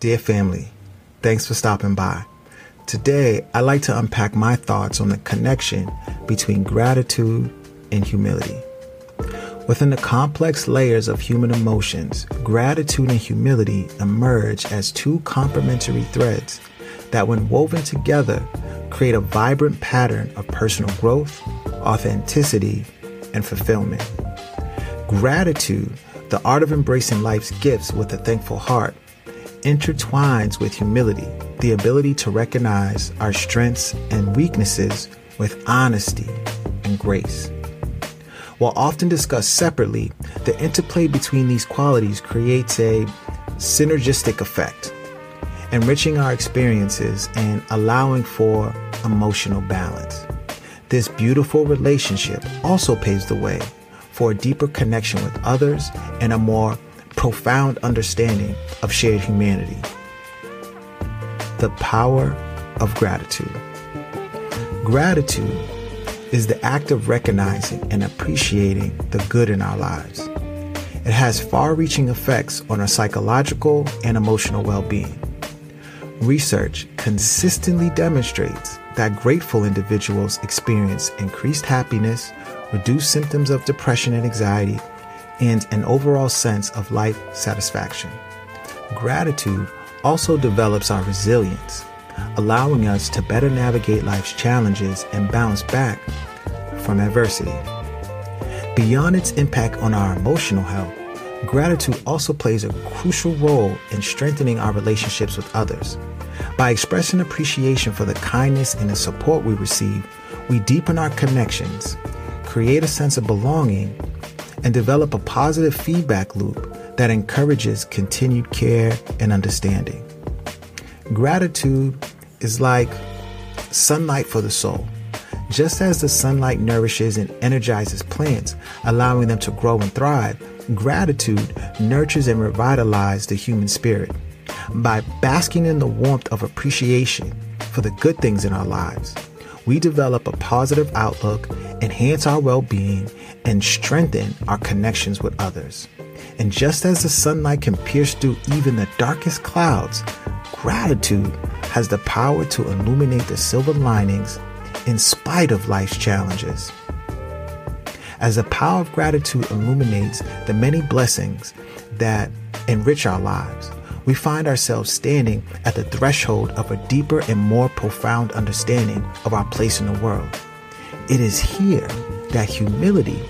Dear family, thanks for stopping by. Today, I'd like to unpack my thoughts on the connection between gratitude and humility. Within the complex layers of human emotions, gratitude and humility emerge as two complementary threads that, when woven together, create a vibrant pattern of personal growth, authenticity, and fulfillment. Gratitude, the art of embracing life's gifts with a thankful heart, intertwines with humility, the ability to recognize our strengths and weaknesses with honesty and grace. While often discussed separately, the interplay between these qualities creates a synergistic effect, enriching our experiences and allowing for emotional balance. This beautiful relationship also paves the way for a deeper connection with others and a more profound understanding of shared humanity. The power of gratitude. Gratitude is the act of recognizing and appreciating the good in our lives. It has far reaching effects on our psychological and emotional well being. Research consistently demonstrates that grateful individuals experience increased happiness, reduced symptoms of depression and anxiety, and an overall sense of life satisfaction. Gratitude also develops our resilience, allowing us to better navigate life's challenges and bounce back from adversity. Beyond its impact on our emotional health, gratitude also plays a crucial role in strengthening our relationships with others. By expressing appreciation for the kindness and the support we receive, we deepen our connections, create a sense of belonging, and develop a positive feedback loop that encourages continued care and understanding. Gratitude is like sunlight for the soul. Just as the sunlight nourishes and energizes plants, allowing them to grow and thrive, gratitude nurtures and revitalizes the human spirit. By basking in the warmth of appreciation for the good things in our lives, we develop a positive outlook, enhance our well being, and strengthen our connections with others. And just as the sunlight can pierce through even the darkest clouds, gratitude has the power to illuminate the silver linings in spite of life's challenges. As the power of gratitude illuminates the many blessings that enrich our lives, we find ourselves standing at the threshold of a deeper and more profound understanding of our place in the world. It is here that humility,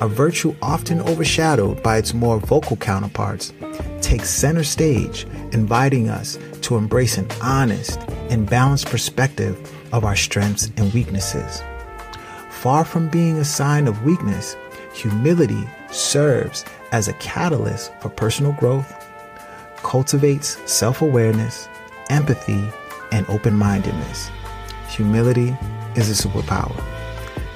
a virtue often overshadowed by its more vocal counterparts, takes center stage, inviting us to embrace an honest and balanced perspective of our strengths and weaknesses. Far from being a sign of weakness, humility serves as a catalyst for personal growth, cultivates self awareness, empathy, and open mindedness. Humility is a superpower.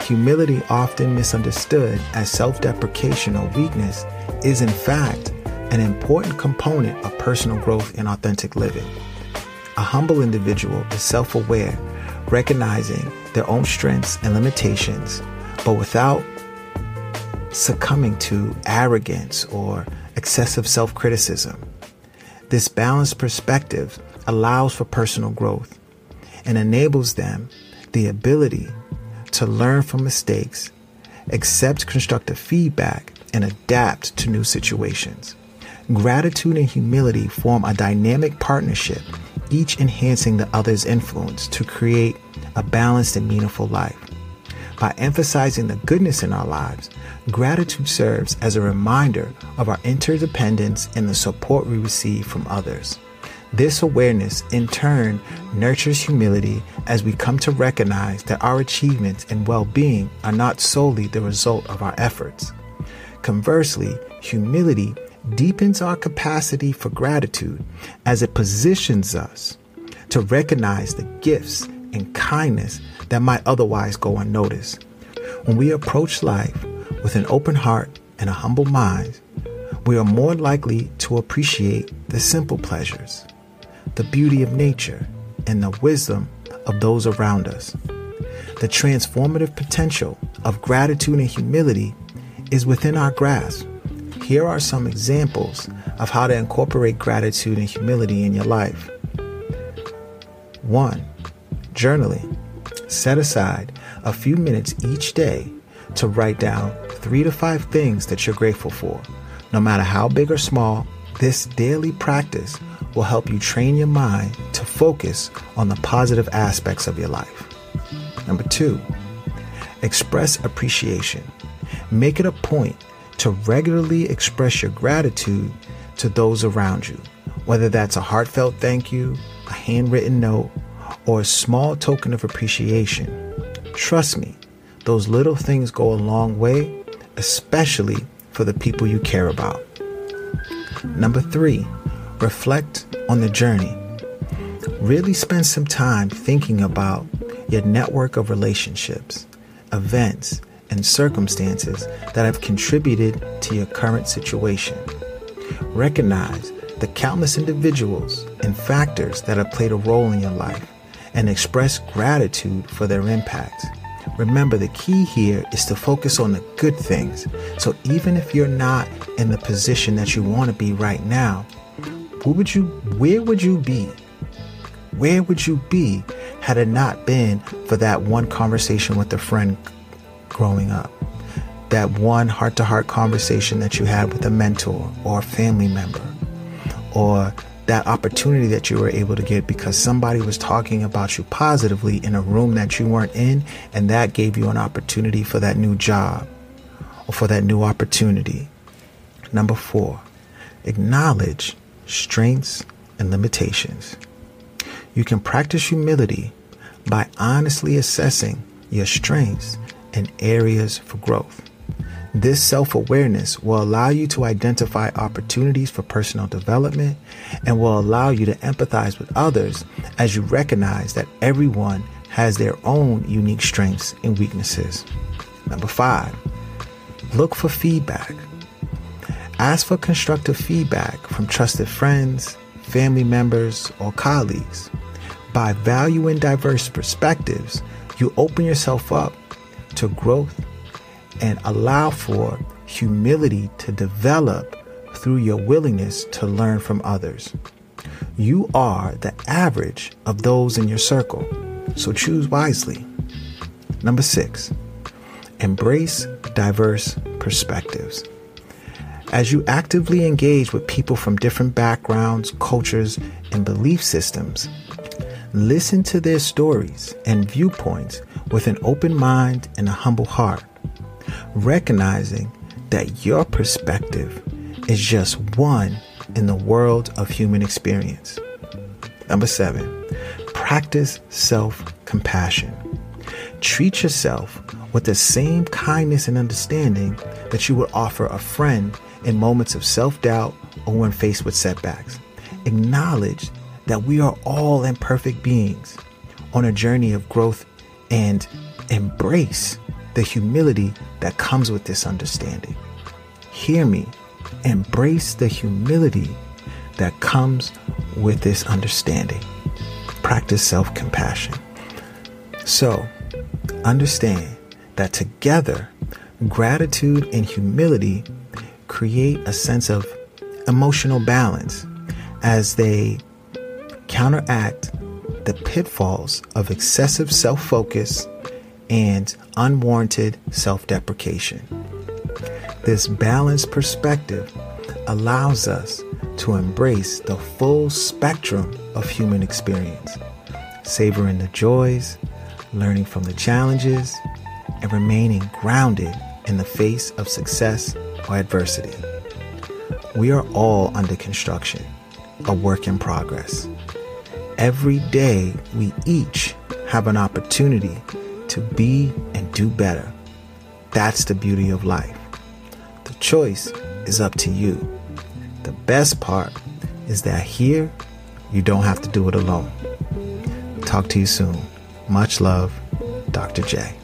Humility, often misunderstood as self deprecation or weakness, is in fact an important component of personal growth and authentic living. A humble individual is self aware, recognizing their own strengths and limitations, but without succumbing to arrogance or excessive self criticism. This balanced perspective allows for personal growth and enables them the ability to learn from mistakes, accept constructive feedback, and adapt to new situations. Gratitude and humility form a dynamic partnership, each enhancing the other's influence to create a balanced and meaningful life. By emphasizing the goodness in our lives, gratitude serves as a reminder of our interdependence and the support we receive from others. This awareness, in turn, nurtures humility as we come to recognize that our achievements and well being are not solely the result of our efforts. Conversely, humility deepens our capacity for gratitude as it positions us to recognize the gifts and kindness that might otherwise go unnoticed. When we approach life with an open heart and a humble mind, we are more likely to appreciate the simple pleasures, the beauty of nature, and the wisdom of those around us. The transformative potential of gratitude and humility is within our grasp. Here are some examples of how to incorporate gratitude and humility in your life. 1. Journaling. Set aside a few minutes each day to write down three to five things that you're grateful for. No matter how big or small, this daily practice will help you train your mind to focus on the positive aspects of your life. Number two, express appreciation. Make it a point to regularly express your gratitude to those around you, whether that's a heartfelt thank you, a handwritten note, or a small token of appreciation. Trust me, those little things go a long way, especially for the people you care about. Number three, reflect on the journey. Really spend some time thinking about your network of relationships, events, and circumstances that have contributed to your current situation. Recognize the countless individuals and factors that have played a role in your life and express gratitude for their impact. Remember, the key here is to focus on the good things. So even if you're not in the position that you want to be right now, would you where would you be? Where would you be had it not been for that one conversation with a friend growing up? That one heart to heart conversation that you had with a mentor or a family member or that opportunity that you were able to get because somebody was talking about you positively in a room that you weren't in, and that gave you an opportunity for that new job or for that new opportunity. Number four, acknowledge strengths and limitations. You can practice humility by honestly assessing your strengths and areas for growth. This self awareness will allow you to identify opportunities for personal development and will allow you to empathize with others as you recognize that everyone has their own unique strengths and weaknesses. Number five, look for feedback. Ask for constructive feedback from trusted friends, family members, or colleagues. By valuing diverse perspectives, you open yourself up to growth and allow for humility to develop through your willingness to learn from others. You are the average of those in your circle, so choose wisely. Number six, embrace diverse perspectives. As you actively engage with people from different backgrounds, cultures, and belief systems, listen to their stories and viewpoints with an open mind and a humble heart recognizing that your perspective is just one in the world of human experience. Number seven, practice self compassion. Treat yourself with the same kindness and understanding that you would offer a friend in moments of self doubt or when faced with setbacks. Acknowledge that we are all imperfect beings on a journey of growth and embrace the humility that comes with this understanding. Hear me. Embrace the humility that comes with this understanding. Practice self compassion. So, understand that together, gratitude and humility create a sense of emotional balance as they counteract the pitfalls of excessive self focus and unwarranted self deprecation. This balanced perspective allows us to embrace the full spectrum of human experience, savoring the joys, learning from the challenges, and remaining grounded in the face of success or adversity. We are all under construction, a work in progress. Every day, we each have an opportunity to be and do better. That's the beauty of life. The choice is up to you. The best part is that here, you don't have to do it alone. Talk to you soon. Much love, Dr. Jae.